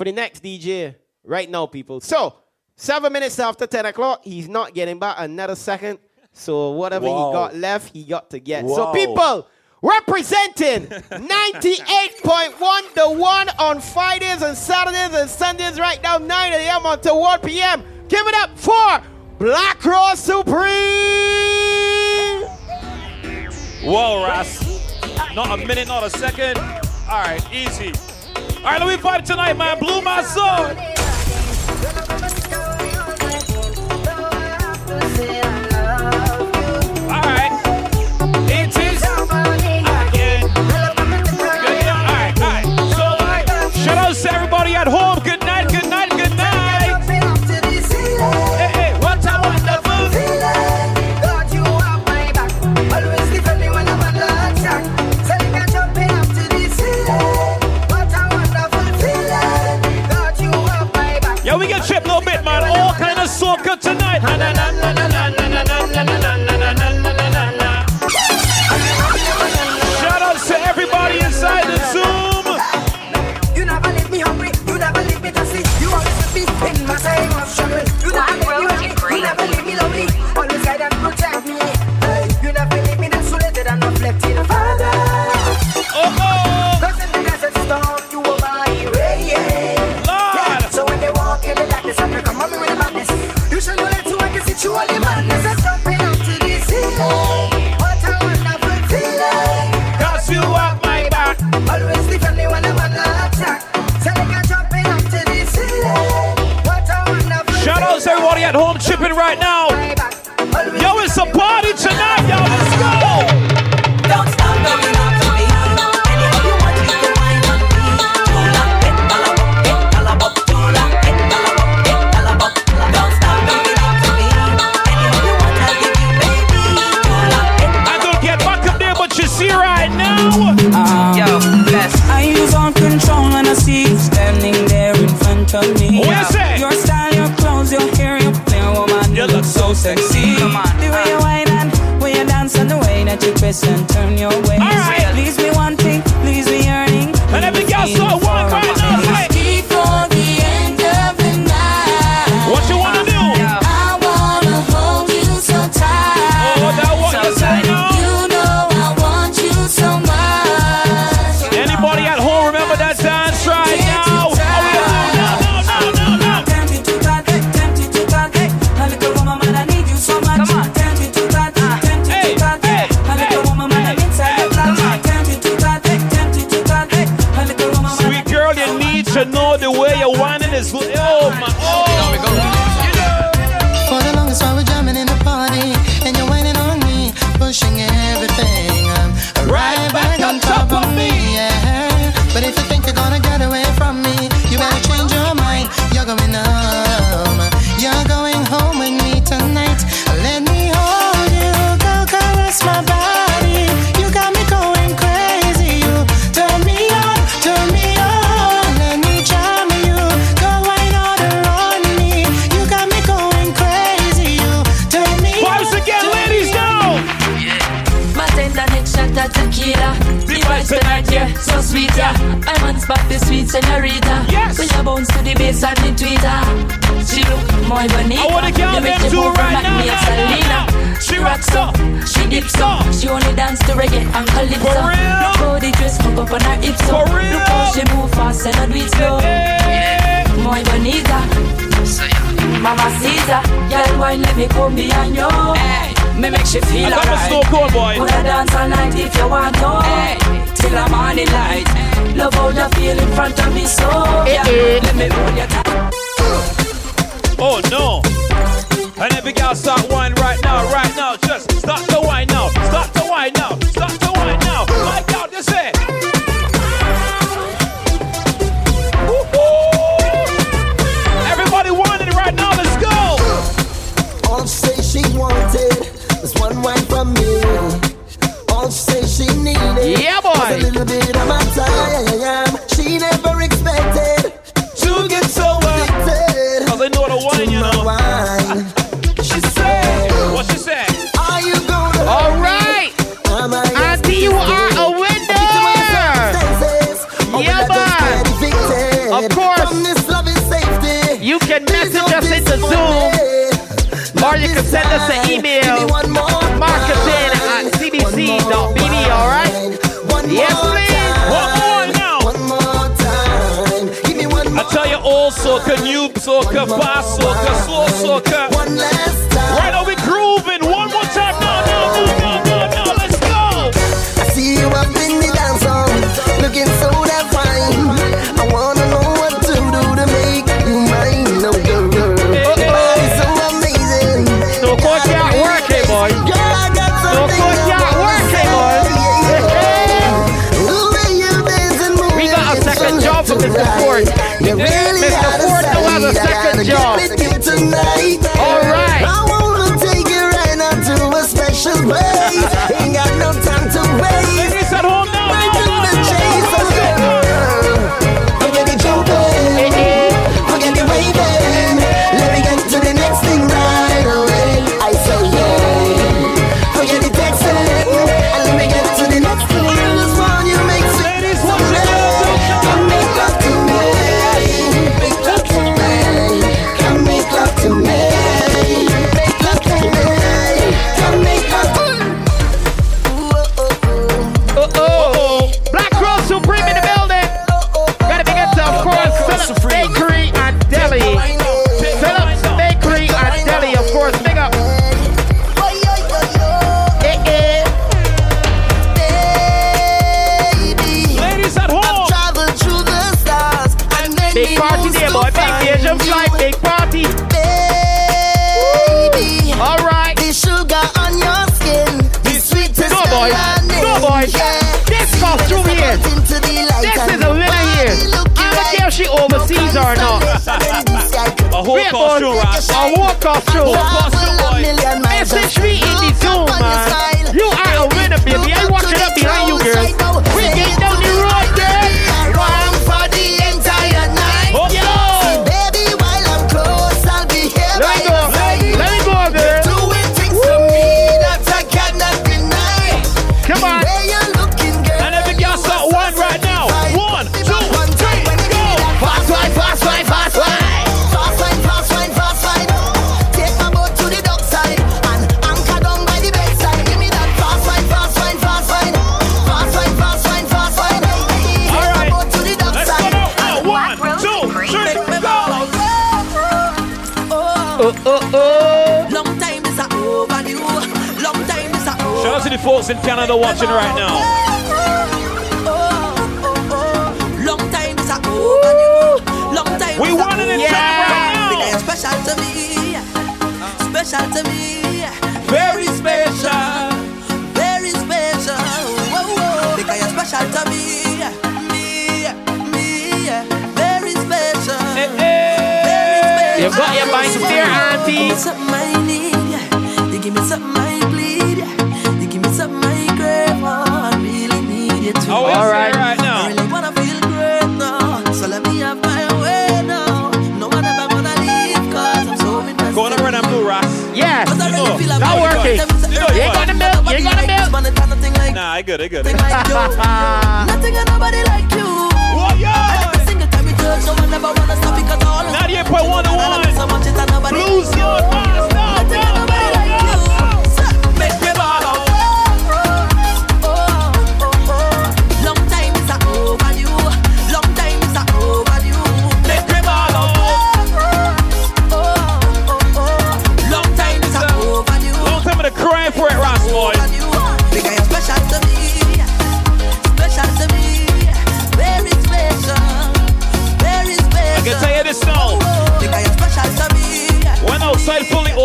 for the next DJ right now, people. So, seven minutes after 10 o'clock, he's not getting back another second. So, whatever he got left, he got to get. So, people, representing 98.1 The One on Fridays and Saturdays and Sundays right now, 9 a.m. until 1 p.m. Give it up for Black Cross Supreme! Whoa, Ross. Not a minute, not a second. All right, easy. All right, let me vibe tonight, man. Blew my soul. morning light. Love how you feel in front of me, so yeah. Eh, eh. Let me hold your tight. Or you can send us an email, me one more marketing time. at cbc.bb, alright? Yes, please. One more now. One more time. Give me one I tell you, old soca, new soca, fast soca, slow soca. One last it you there, Asian flight. Big party. Baby, All right. the sugar on your skin, the sweetest Go, boy. melanin. Go, boy. This costume here. Into the light This is a winner here. looking I don't care if she overseas or not. A whole Wait, boy. costume, Ross. A whole costume. costume, boy. Message me in the Zoom, man. You are a winner, baby. I walk it up behind you, girl. We get Canada watching right now. Long time is a overdue. Long time We is a want it in Yeah. time right Because now. special to me. Special to me. Very special. Very special. Whoa, whoa. Because you're special to me. Me, me. Very special. Eh, eh. Very special. You got your mind there, auntie. Oh, oh we All see right. right I now. really wanna feel great now. So let me have my way now. No one ever gonna leave cause I'm so invested. Go on and run and blue, Ross. Yes. Cause I You know, that Not about working. You ain't got the milk. You ain't got the milk. Man, it's nothing like, Nah, I good, I good. nothing like you. Nothing and nobody like you. Whoa, yo! Every single time we touch, no one ever wanna stop because all of 98.1 to I love you 1.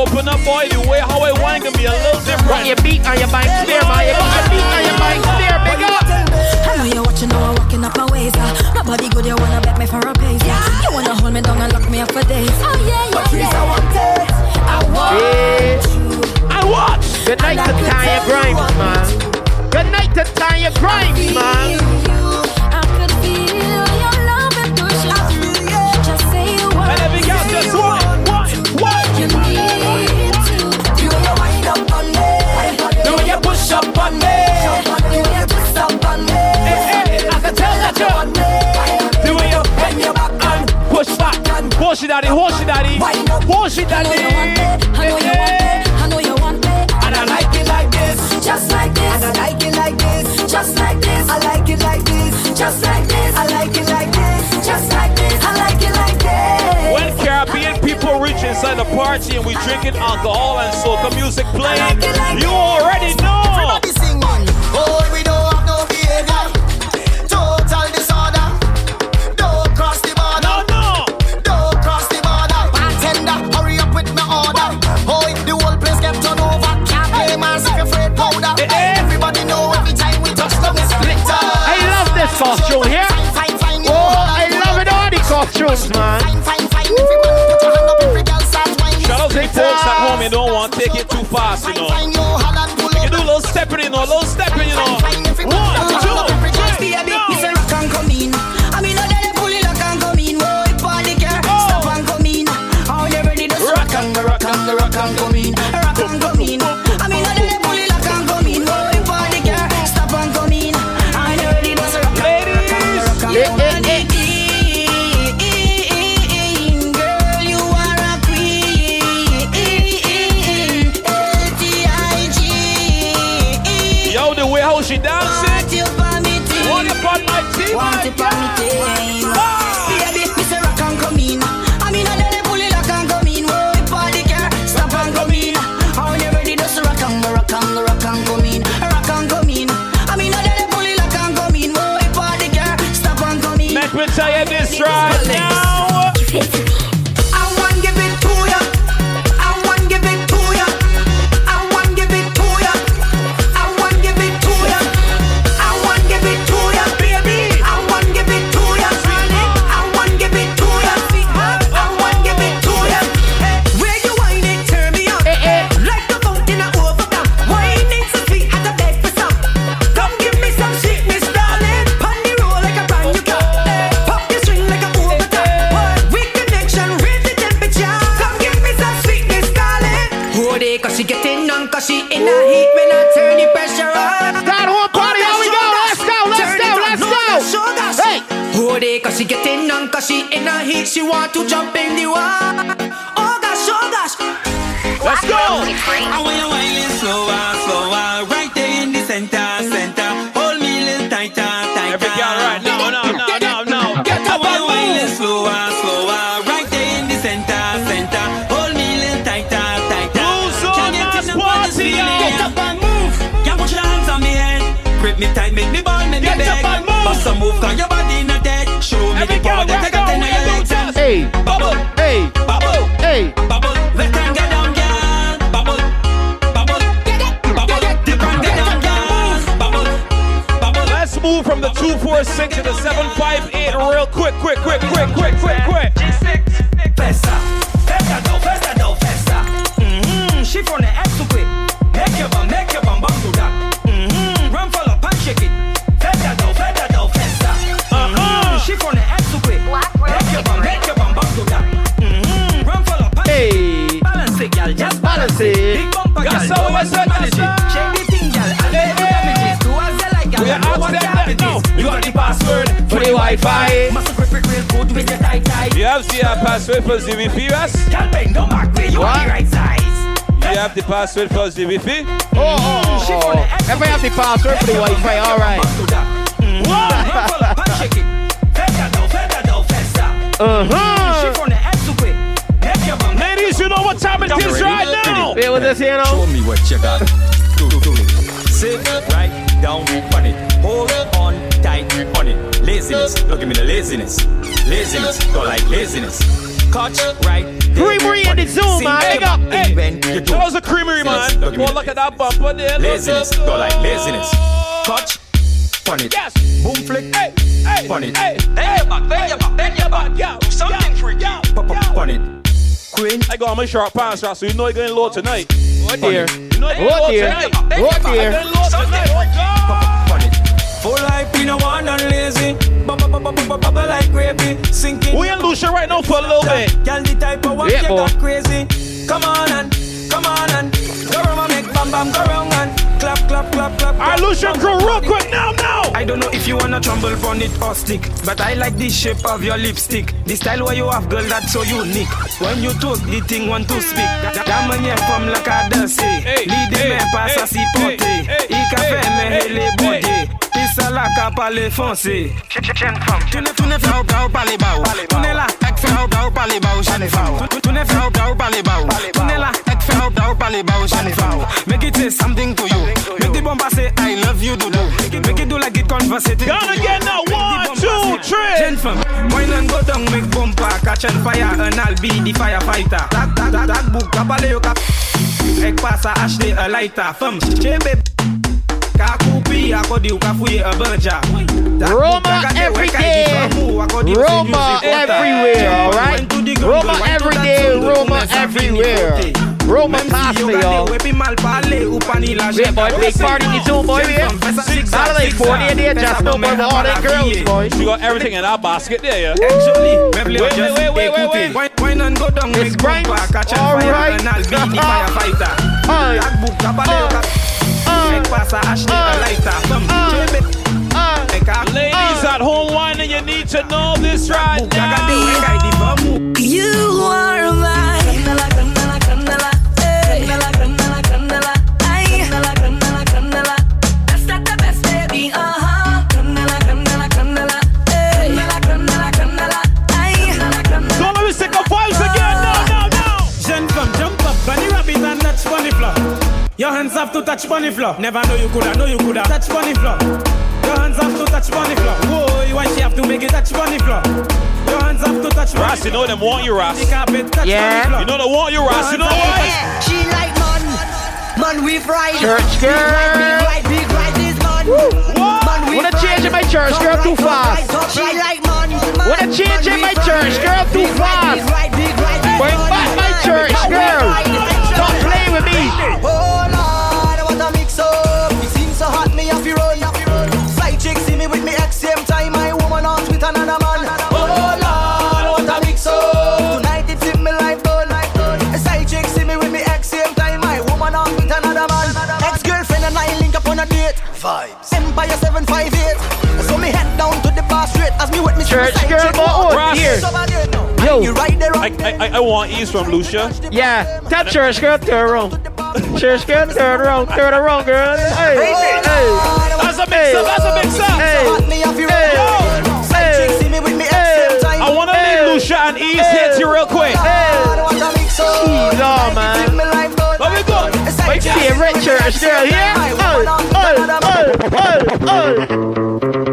Open up, boy, the way how I want can be a little Got different. your beat on your bike clear, man. You got your beat on your bike clear. Big up. I know you're watching, now I'm walking up my ways. Yeah. My body good, you wanna bet me for a pace. Yeah. You wanna hold me down and lock me up for days. Oh yeah, yeah, yeah. I want it. I want Yeah. And what? Good night to Tanya Grimes, man. Good night to Tanya Grimes, man. Hoshi daddy, hoshi daddy, hoshi daddy. I know you want it. I know you want it. And I like it like this. Just like this. And I like it like this. Just like this. I like it like this. Just like this. I like it like this. Just like this. I like it like this. When Caribbean people reach inside the party and we drinking alcohol and soca music playing, you already know. All the costumes, man. Fine, fine, fine. Everybody put your hand up. Every girl start whining. Shout out to the folks at home, you don't want to take it too fast, you know. Want my it one sir, to manage yes, it. sir. Shake the thing, girl, and Hey, let hey. damages. Do as you like, girl, We are and no one outside can that now. You got the password For the Wi-Fi. Must grip it real good with your tight tight. You have the uh, password for ZVP, yes? Girl, bend down back where you What? are the right size. You have the password for ZVP? Oh, oh, oh, oh. If I have the password for the Wi-Fi, all right. Uh-huh. Ladies, know what time it is right now. Wait, what this here now? Show me what you got. Do, do, do. Sit right down on it. Hold on tight on it. Laziness. Don't give me the laziness. Laziness. Don't like laziness. Catch right Creamery in on the. Zoom, Sink man. your Big up. Hey. when you do. That was a creamery, man. Don't give me Go the look at that bumper there. Look, Laziness. look, Don't like laziness. Catch on it. Yes. Boom flick. Hey, hey, On it. hey. Bend your back, bend your back, bend your back. Yo, Do something yo, freaky. yo, Pop up yo. on it. Queen. I got my short pants, right, so you know you're going low tonight. Oh dear. You know you're Oh low dear. tonight. Oh You're dear. low tonight. Pop up. Full hype in a one and lazy. Bubble, like gravy. Sinking. We in Lucia right now for a little bit. Girl, the type of one Yeah, you boy. got crazy. Come on and, come on and, go around and make bam bam go round and clap clap clap clap, clap. Alright, Lucian crew, real quick now, now. I don't know if you wanna tremble on it or stick, but I like the shape of your lipstick. The style where you have, girl, that's so unique. When you talk, the thing want to speak. La manière comme la cadence, l'idée même pas ça s'y porter. Il qu'a fait mais elle est bondée. Puis ça la qu'a pas les foncé. Tu ne, tu ne fais pas pas les baos. Tu n'es là, ek fais pas pas les baos, jeune femme. Tu- Tu ne fais pas pas les baos. Tu n'es là, ek fais pas pas les baos, jeune femme. Make it say something to you. Make the bomba say I love you, do do. Make it do like it conversating. Gonna get now, one, two, three. Jeune femme, wine and go down, make bumper, catch on fire, and I'll be the firefighter. Tag, tag, tag, tag, book, kapale yo kap. Ek passe à lighter. Femme, chebe. Ka akodi ou ka fouye. Roma every day. Roma everywhere, alright? Roma every day, Roma everywhere. Roma pasta, yo. Wait, boy, big party the zone, boy, yeah? Holiday 40 in there, just no with all that girls, boy. Got everything in our basket there, yeah. Actually, wait, wait, wait, wait, wait, wait. Wine, and go down, make bumper, catch on fire, and I'll be the firefighter. Tag, book, kapale yo kap. Ek à lighter. Femme, chebe. Ladies at home whining, you need to know this right now. You are touch bunny floor. Never know you coulda, know you coulda touch bunny floor. Your hands have to touch bunny floor. Whoa, why she have to make it touch bunny floor? Your hands have to touch bunny Ras, you know them want you, Ras. The carpet touch Yeah. You know they want you, Ras. You know why? She like man. Man, we fried. Church girl. Big right, big right is man. Man, we Wanna fried. change in my church, girl, too fast. Church girl, but walk. oh, here. Yo. You right there I, I, I want ease from Lucia. Yeah, tell church girl, turn around. Church girl, turn around, turn around, girl. Hey, hey, That's a mix up, that's a mix up. Hey. I want to leave Lucia and ease here to you real quick. Ease on, man. Let me go. My favorite church girl here. Oh, oh, oh, oh,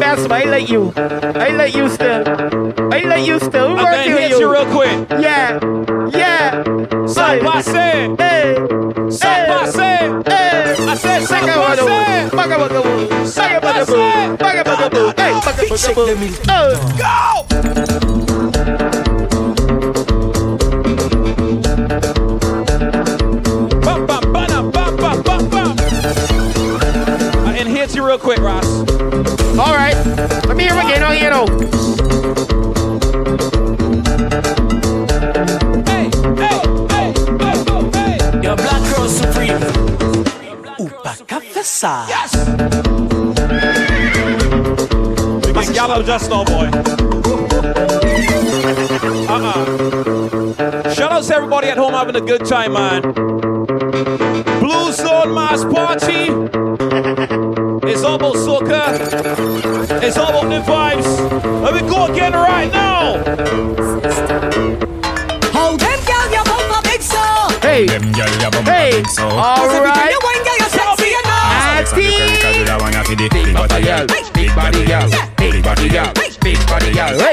I walk up the best, but I like you. I like you still. I like you still. We're I'm gonna hit you. you real quick. Yeah, yeah. Sans passer. Hey, Sans passer. hey. I said sans Baga baga passer. boo, baga baga boo, baga baga boo, baga baga boo, hey, baga baga boo. Oh. Uh. Bam, let me hear it again. You know. Hey, hey, hey, hey, oh, hey. Your black cross supreme. Yes. We can gallow just now, boy. Uh-uh. Shout out to everybody at home having a good time, man. Blue Zone Mass Party. You bum hey. big so. All Cause every time right. you wine, girl, you sexy enough. Sex and the chemical do that one for the big body girl, big body girl, big body girl, big body girl.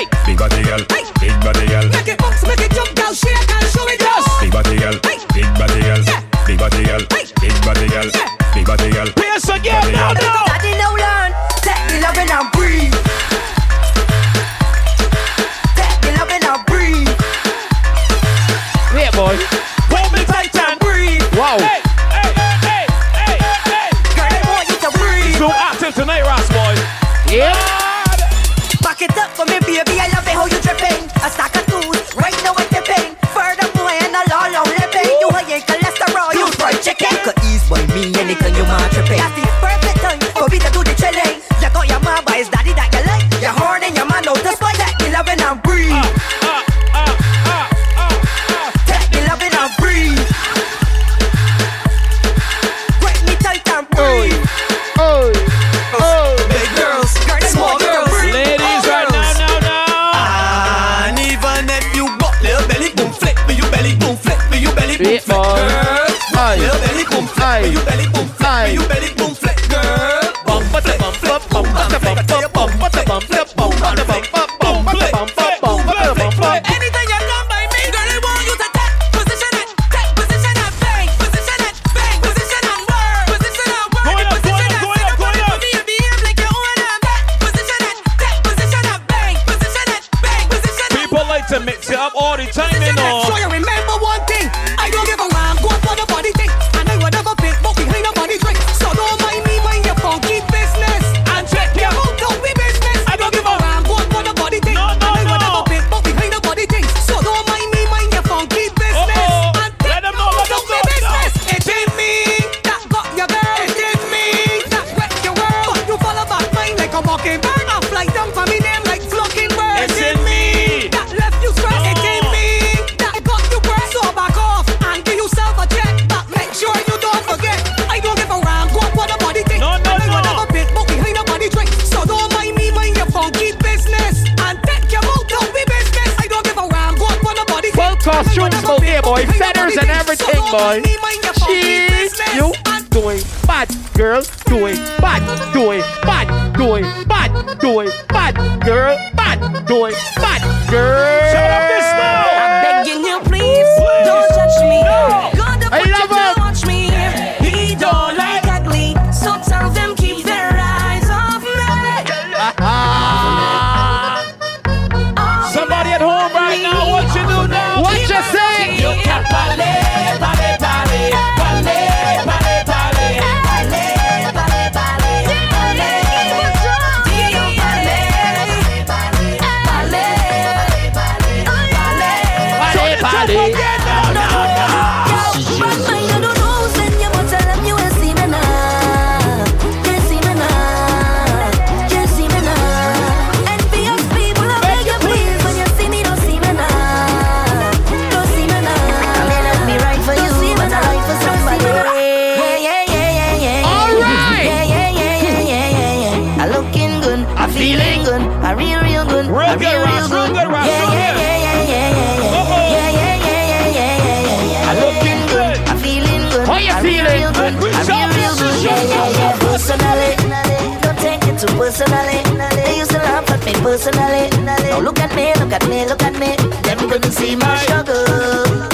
See my struggle,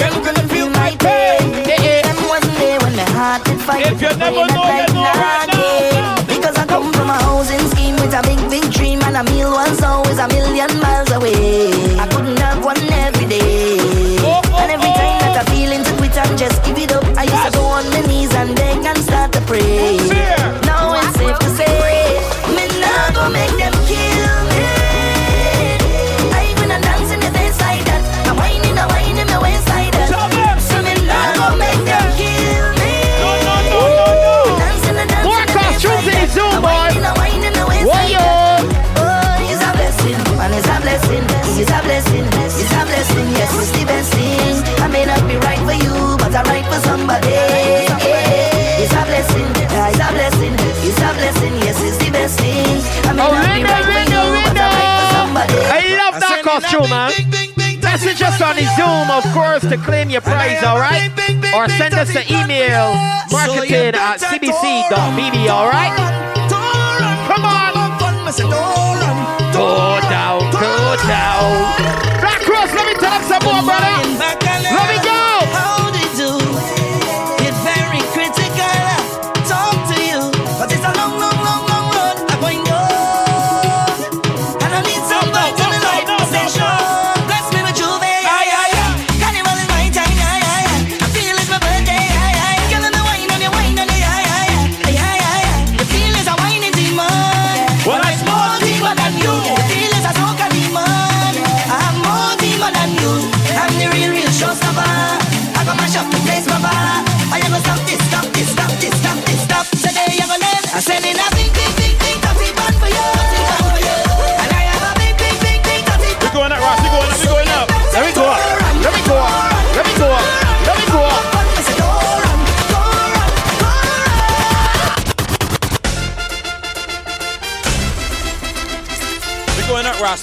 them couldn't feel my pain. Them wasn't there when my heart did fight. If you never know us on the Zoom, of course, to claim your prize, alright? Or send us an email, marketing at cbc.bb, alright? Come on! Go down, go down. Black Rose, let me tell them some more, brother.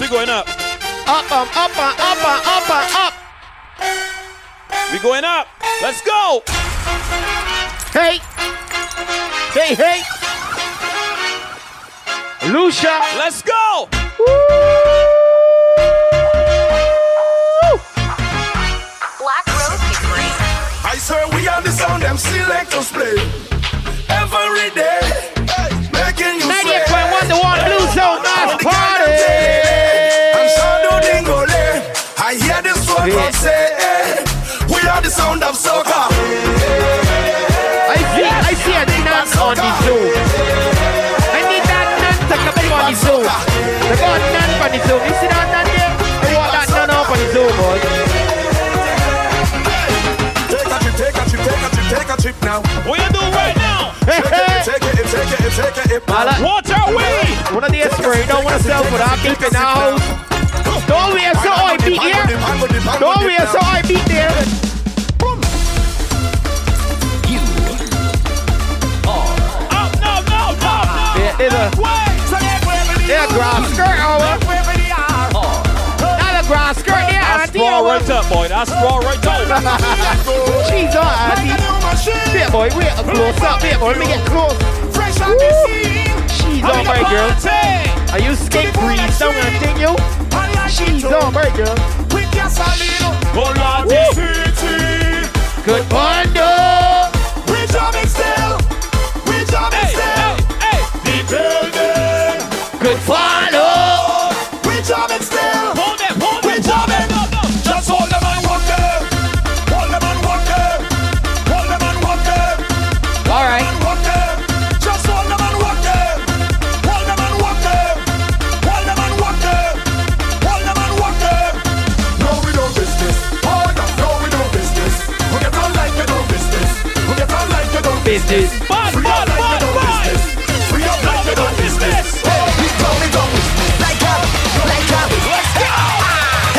We going up. Up, um, up, uh, up, uh, up, uh, up. We going up. Let's go. Hey. Hey, hey. Lucia. Let's go. Woo! Black rose I swear we are the sound them selectors play every day, hear this say, eh, we are the sound of soca. I see, I see a nun on the Zoom. I need that nun to come in on the Zoom. They got nun on the Zoom. You see that nun there? I want that nun up on the Zoom, boy. Take a trip, take a trip, take a trip, take a trip now. What you do right now? Hey, hey. Take it, take it, take it, take it. Mala. Watch our way. One of the spray, don't want to sell for that. Keep it in our house. Don't we so I beat here? Don't we so I beat there? Up, no, no, no, no. Yeah, there's a, there's a grass skirt over. Not a grass skirt there, auntie. over. forward right up, boy. That's raw right up. She's on, Andy. Bit boy, wait, close up, bit boy. Let me get close. Fresh the scene. She's on, my girl. Are you skate breeze? Don't wanna you. She's on, my girl. With your salino. Hola, Woo. city. Good bundle. We jamming still. We jamming still. The building. Good follow. We jamming still. Business. Bad, bad, bad, bad. Free up like we business. Oh, we. Like like. Let's go.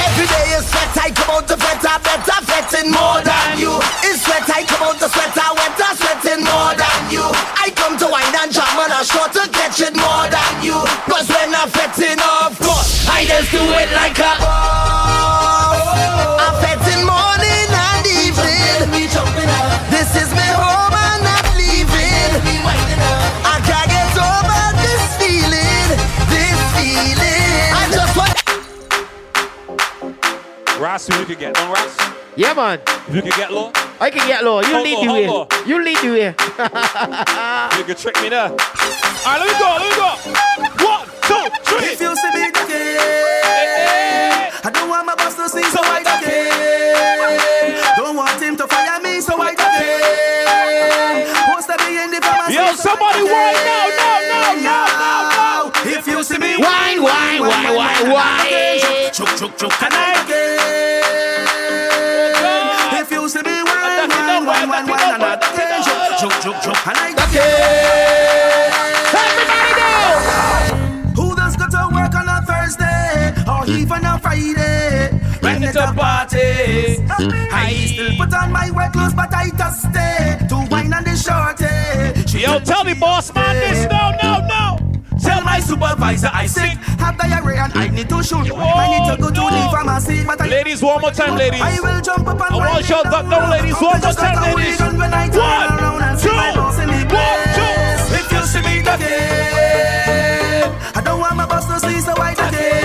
Every day is sweat, I come out to I sweating more than you. It's sweat, I come out to sweat, I wetter sweating more than you. I come to wine and jam and I'm sure to catch it more than you. Cause when I'm fetting, of course, I just do it like a. I'm Ras, if you could get, don't Ras? Yeah, man. If you could get low, I can get low. You Hold lead on, the way. hold You lead the way. you can trick me there. All right, let me go, let me go. One, two, three. If you see me again, Hey. I don't want my boss to see, so I again. Don't want him to fire me, so I again. Post to be in the pharmacy. Yo, so somebody I whine now, now, now, now, now, now. If you see me Wine, wine, wine, wine, wine. Chuk, chuk, chuk, and I Chuk, and I again. Everybody go. Who does go to work on a Thursday or hmm. even a Friday? When it's a party, hmm. I still put on my work clothes, but I just stay to hmm. wine on the shorty. Yo, tell the boss man this. No, no, no. Supervisor I sick, have diarrhea and I need to shoot. I need to go to the pharmacy, but I Ladies, one more time, ladies. I will jump up and I want duck down, ladies. One more time, ladies. When I turn around and see my boss in the One, two. If you see me again, I don't want my boss to see, so I again.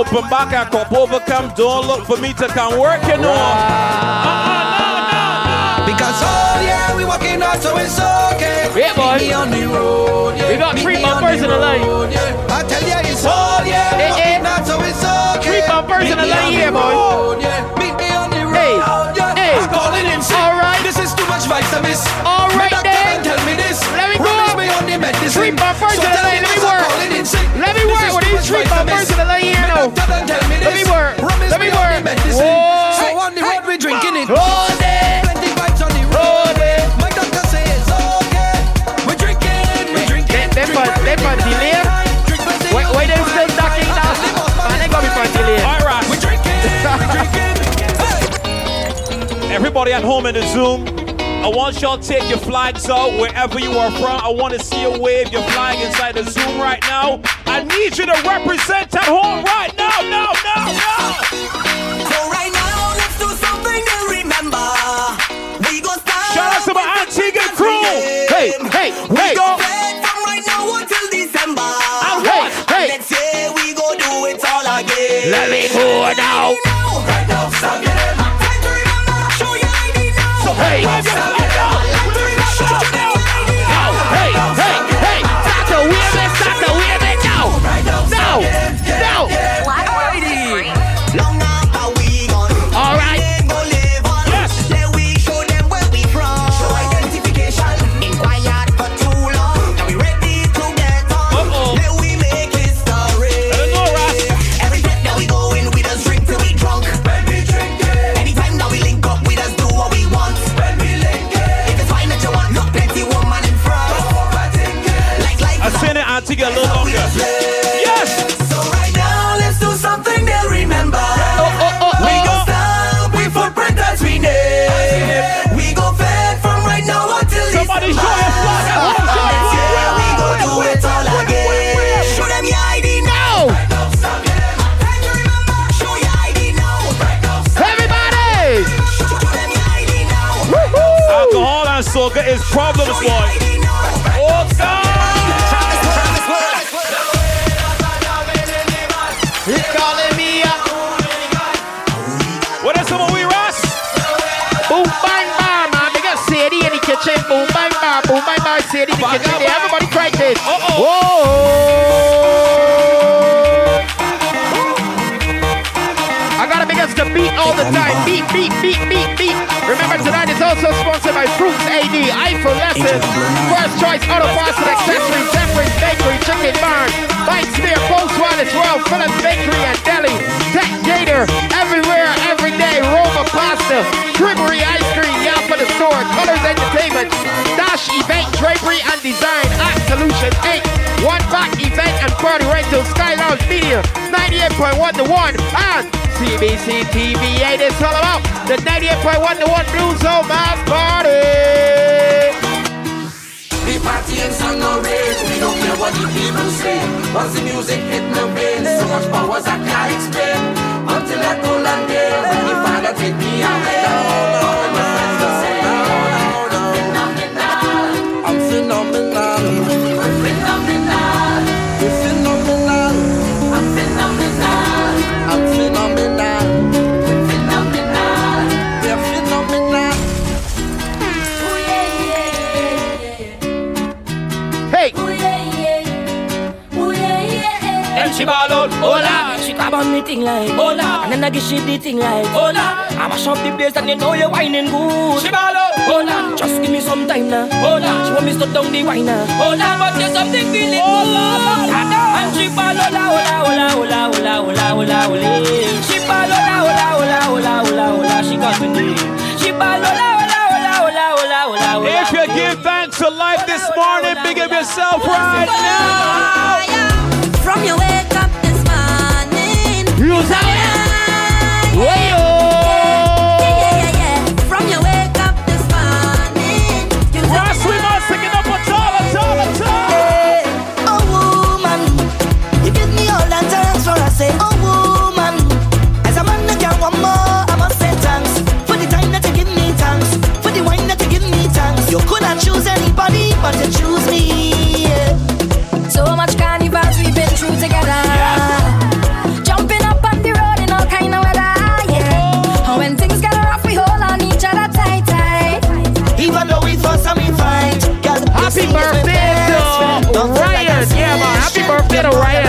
Open back and cup overcome, don't look for me to come work, you know. Because oh yeah, we walking out, so it's okay. Yeah, boy. Meet me on the road, yeah. We got Meet three me bumpers in the line. yeah. I tell ya, it's all yeah. Hey, hey. Walking out, so it's okay. Three bumpers Meet in the line on here, the boy. road, yeah. Meet me on the road, Hey, yeah. hey. I'm calling in sick. All right. This is too much vitamins. All My right, doctor then. Tell me this. Let me go. Promise me on the medicine. Three bumpers so in the line. Me Let me this, I'm work. calling in sick. Let me This with these much three vitamins. bumpers in the line here My now. doctor done tell me Let me work. Let me work. Whoa. So on the road we drinking it. Road it. Plenty vibes on the road. My doctor say. We drinking, we drinking. Them for them for delay. Why why them still ducking now? Man, they got me for delay. All right, We drinking, we drinking. Hey. Everybody at home in the Zoom, I want y'all to take your flags out wherever you are from. I want to see you wave your flag inside the Zoom right now. I need you to represent at home right now, now, now, now. So right now, let's do something to remember. We go start. Shout out to my Antigua crew. Hey, hey, We hey. go from right now until December. Hey, hey. Let's say we go do it all again. Let me go now. Right now, stop hey, problems, boy. Oh God! He's calling me up. What is some of we Ross? Boom bang bar, man. They got Sadie in the kitchen. Boom bang bar, boom bang bar, Sadie in the kitchen. Everybody crank this. Whoa! All the time. Beat, beat, beat, beat, beat. Remember tonight is also sponsored by Fruits AD, iPhone Lessons, First Choice Auto Parts and Accessories, Zephyrin's Bakery, Chicken Barn, Mike Spear, Post Wireless World, Phillips Bakery and Deli, Tech Gator, everywhere, every day, Roma Pasta, Creamery Ice Cream, the Store, Colors Entertainment, Dash Event Drapery and Design, Act Solutions 8, One Back Event and Party Rental, Sky Lounge Media, 98.1 to 1, and CBC TV 8 is all about the 98.1 to 1 Blue Zone Mass Party. The party and sun no rain. We don't care what the people say. Once the music hit the brain, so much powers I can't explain. Until I go and day when the father take me away. All my friends she ball out, hola. She grab on me thing like hola, and then I give she the thing like hola. I mash up the place and you know you're whining good. She ball out, hola. Just give me some time now, hola. She want me to down the wine now, hola. But there's something feeling good. And she ball hola, hola, hola, hola, hola, hola, hola, hola. She ball hola, hola, hola, hola, hola, hola. She got me. She ball hola. If you give thanks to life this morning, big up yourself right now. From your wake but choose me. yeah. So much carnivals we've been through together. Jumping up on the road in all kind of weather. Yeah. And when things get rough, we hold on each other tight, tight. Even though we fuss and we fight, girl, Happy birthday to Ryan. Yeah, man. Happy birthday to Ryan,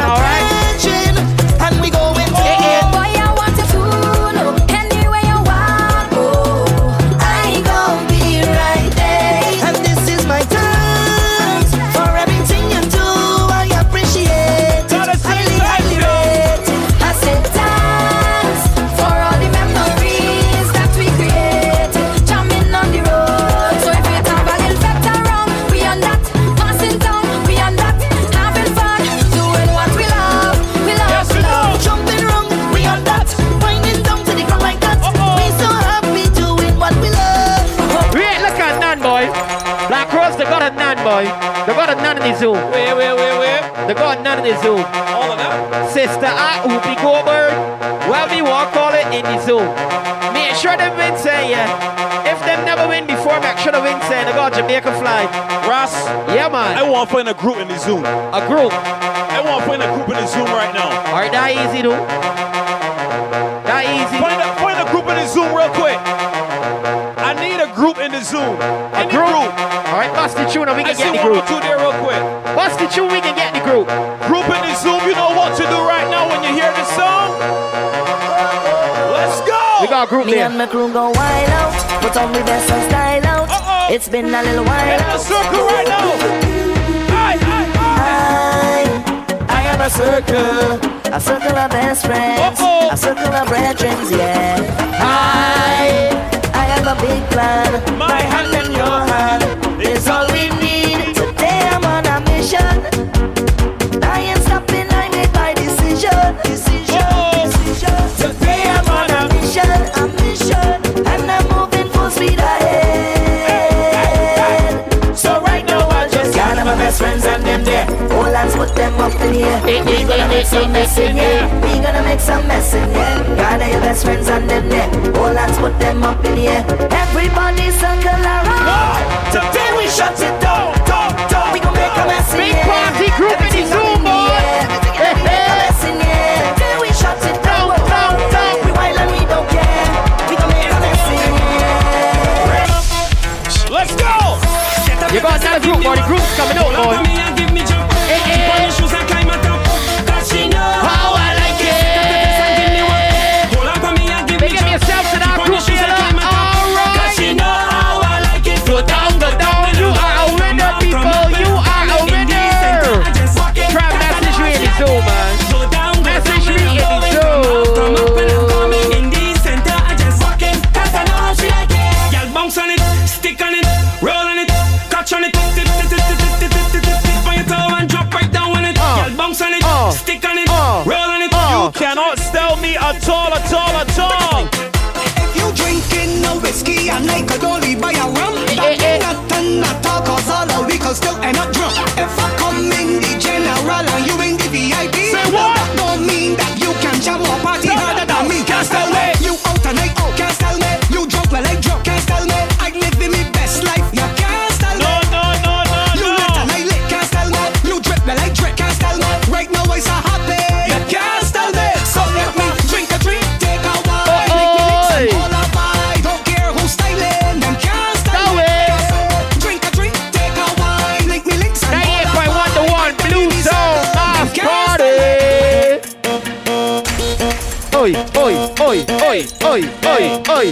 Rose, they got a Nan boy. They got a Nan in the zoo. Where, where, where, where? They got a Nan in the zoo. All of that? Sister A, Whoopi Goldberg. Well, me walk call it in the zoo. Make sure them win say, yeah. If them never win before, make sure they win say. They got Jamaica flag. Ross. Yeah, man. I want to in a group in the zoo. A group. I want to in a group in the zoo right now. Alright, that easy, though. That easy. In a, in a group in the zoo real quick. I need a group in the Zoom. A Any group? group. Alright, bust the tune and we I can see get the group. two there real quick. Bust the tune, we can get the group. Group in the Zoom, you know what to do right now when you hear this song? Let's go! We got a group Me there. and my crew go wild out, put on the best and style out. It's been a little while. In the circle right now. Aye, aye, I, I am a circle, a circle of best friends, a circle of brethren, yeah. I, I have a big plan. My hand in your hand best friends and them there. All hands put them up in here. We gonna make some mess in here. We gonna make some mess in here. Gather your best friends and them there. All hands put them up in here. Everybody circle around. No, today we shut it down. Talk, talk. We gonna make a mess in here. Big party group in the Zumba. group, or the group's coming out,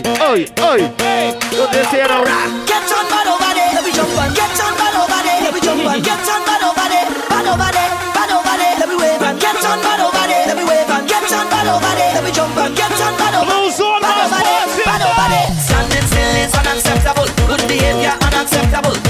oi, oi. Tô descendo. Get on bad over let me jump on. Get on bad over let me jump on. Get on bad over there, bad over there, let me wave on. Get on bad over let me wave on. Get on bad over let me jump on. Get on bad over. Standing still is unacceptable. Good behavior unacceptable.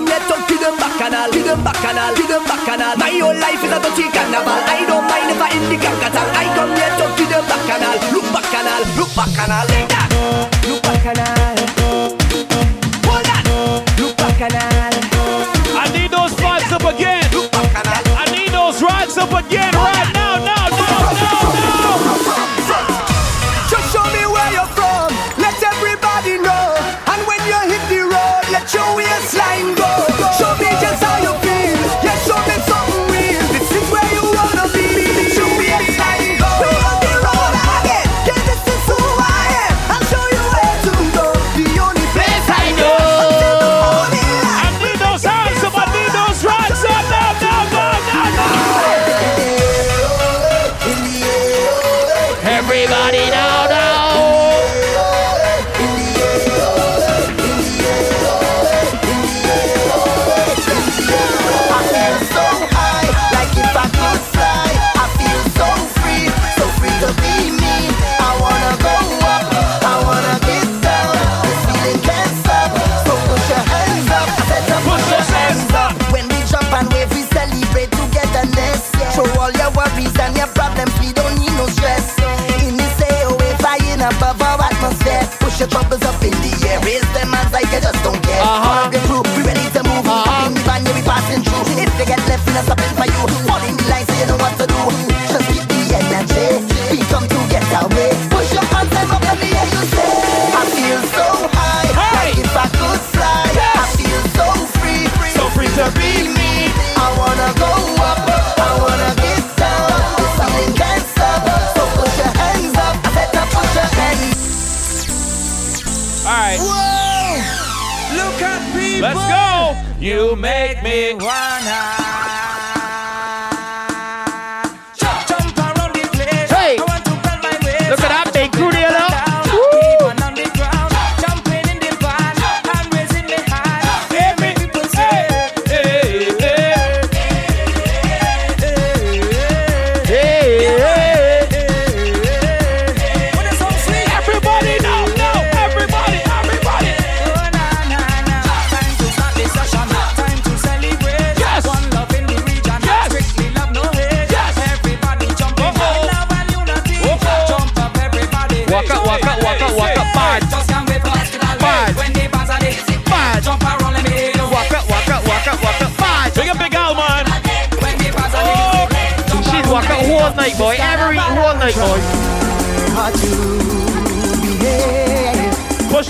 up, get up, to the back canal, give them back canal, give them back canal. My whole life is a dirty carnival. I don't mind if I in the carnival. I come get up, give them back canal, look back canal, look back canal, look back canal. Hold on, look back canal. I need those vibes up again. Look back canal. I need those rides up again. your problems, we don't need no stress. In this airway, flying above our atmosphere. Push your troubles up in the air, raise them hands like you just don't care. Uh-huh. All of your crew, we ready to move. Uh-huh. In the van, yeah, we passing through. If they get left, we're not stopping for you.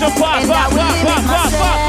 Action, pop, pop, pop, pop, pop, pop.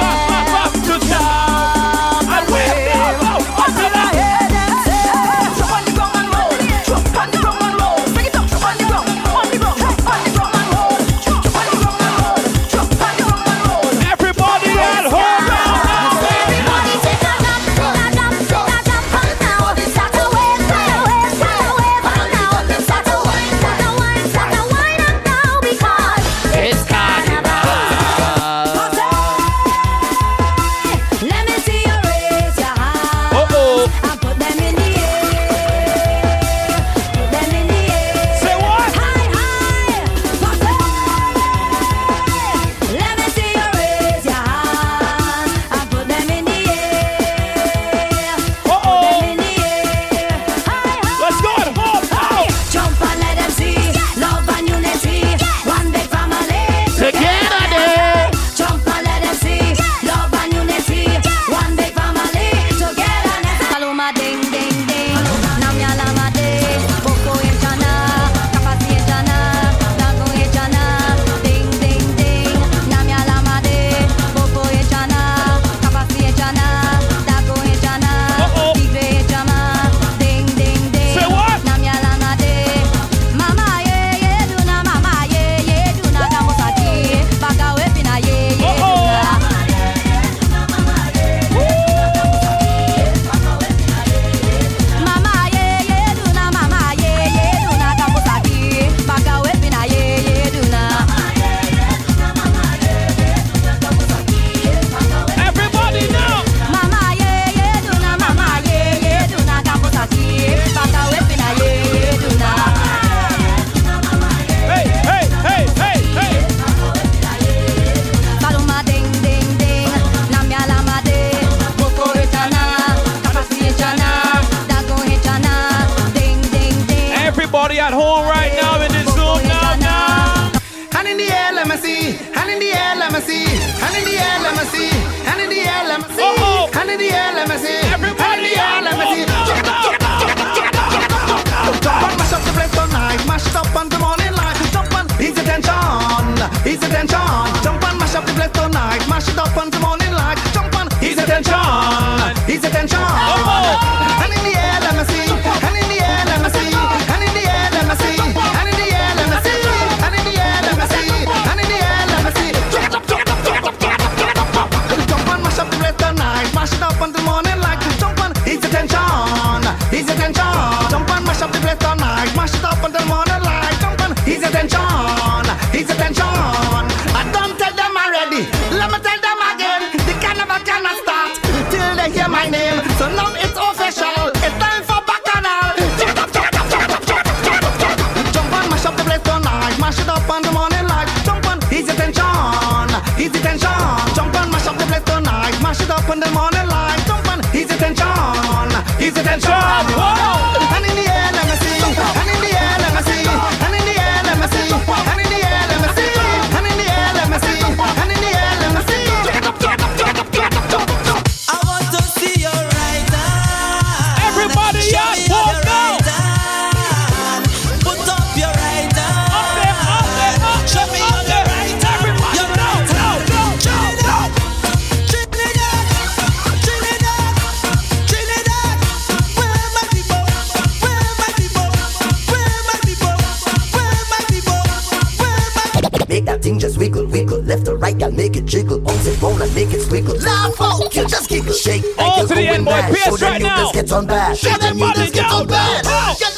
on back. Show them money, get on bad.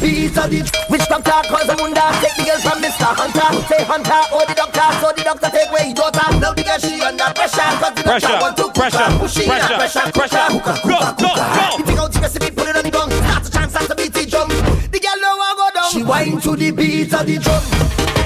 piece of the Which doctor cause a wound Take the girl from Mr. Hunter. Say Hunter or the doctor So the doctor take away his daughter Now the girl she under pressure Cause the pressure, doctor want to pressure, her. Push pressure, her pressure, pressure, hooker, go, hooker, go, hooker. go. If you go to recipe put it on the gong. Start to chance start to beat the drum. The girl know I go down. She whine to the beat of the drum.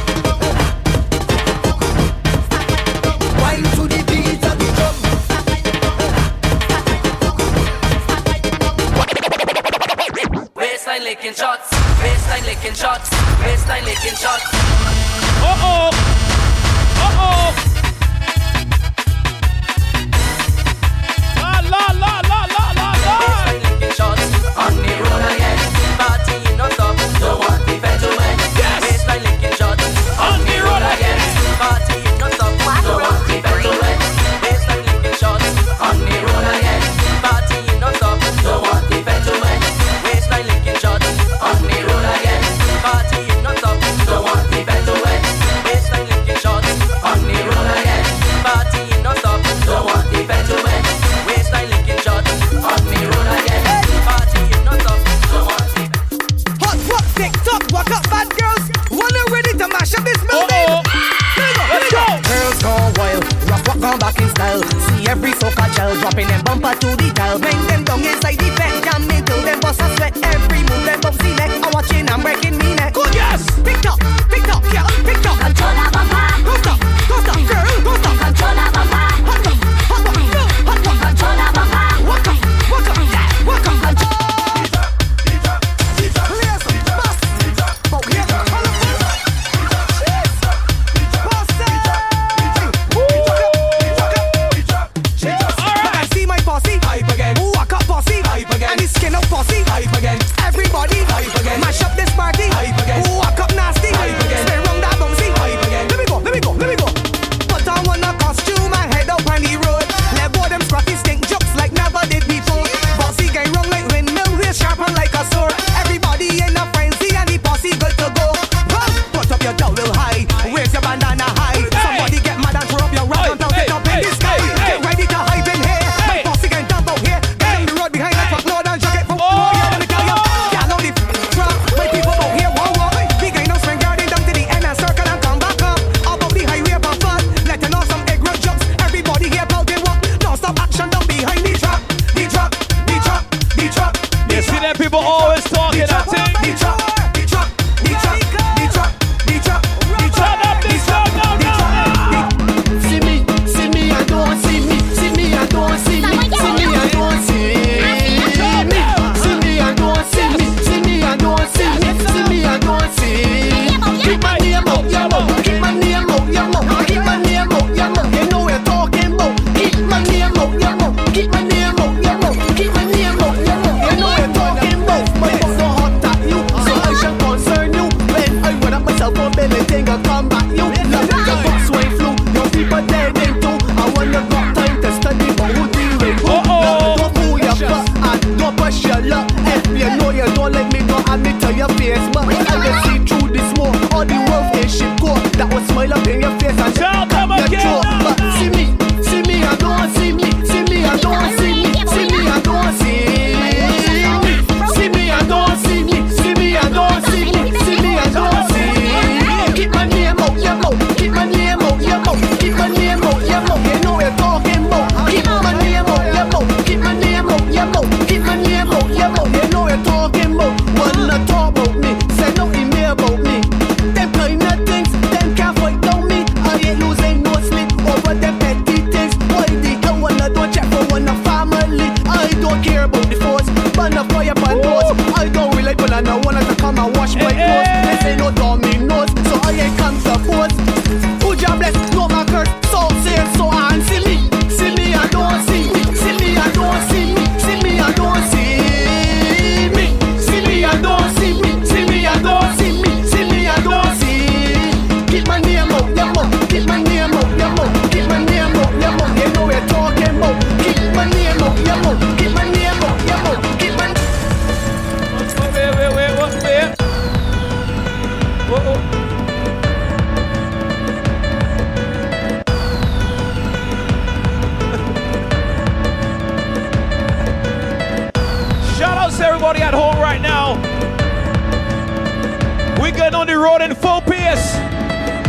On the road in full pace,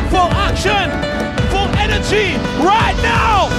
full action, full energy, right now.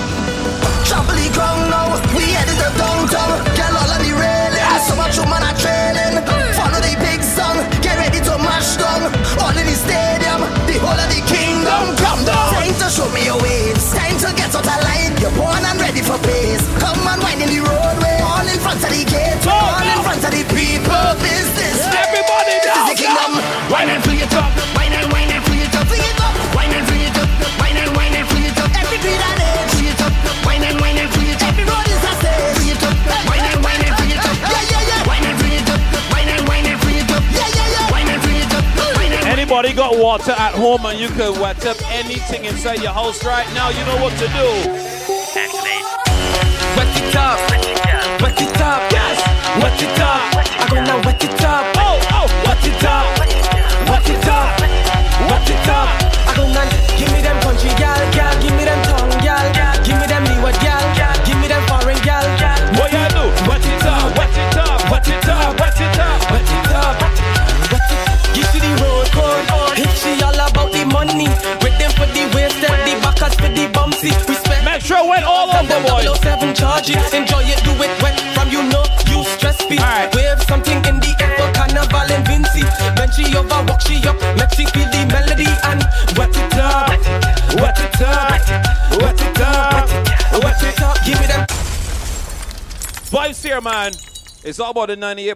Trample ground now, we headed to downtown. Get all of the railing, so much oh, woman are trailing. Follow the big song, get ready to mash down. All in the stadium, the whole of the kingdom. Come down. Time to show me your ways, time to get out of line. You're born and ready for pace. Come and wind in the roadway, all in front of the gate, all in front of the people. Business, everybody this is the kingdom. Wine and free it up, wine and wine and free it up, free it up, wine and free it up, wine and wine and free it up. Every beat and age, free it up, wine and wine and free it up. Every road is a stage, free it up, wine and wine and free it up. Yeah yeah yeah, wine and free it up, wine and wine and free it up. Yeah yeah yeah, wine and free it up. Anybody got water at home and you can wet up anything inside your house right now? You know what to do. Wet it up, wet it up, wet it up. I'm gonna wet it up. Oh, oh, wet it up, wet it up, wet it up. I'm gonna give me them country gal, gal, give me them tongue gal, give me them leeward gal, give me them foreign gal. What you do? Wet it up, wet it up, wet it up, wet it up, wet it up, wet it. Give to the road code. If she all about the money, with them for the waist and the backers for the bumpsy. Respect. Sure wet all of them boys. 007 charges. Enjoy over, walk up, make she feel the melody and wet it up, wet it up, wet it up, wet it up. Give me them. Vibes here, man. It's all about the 98.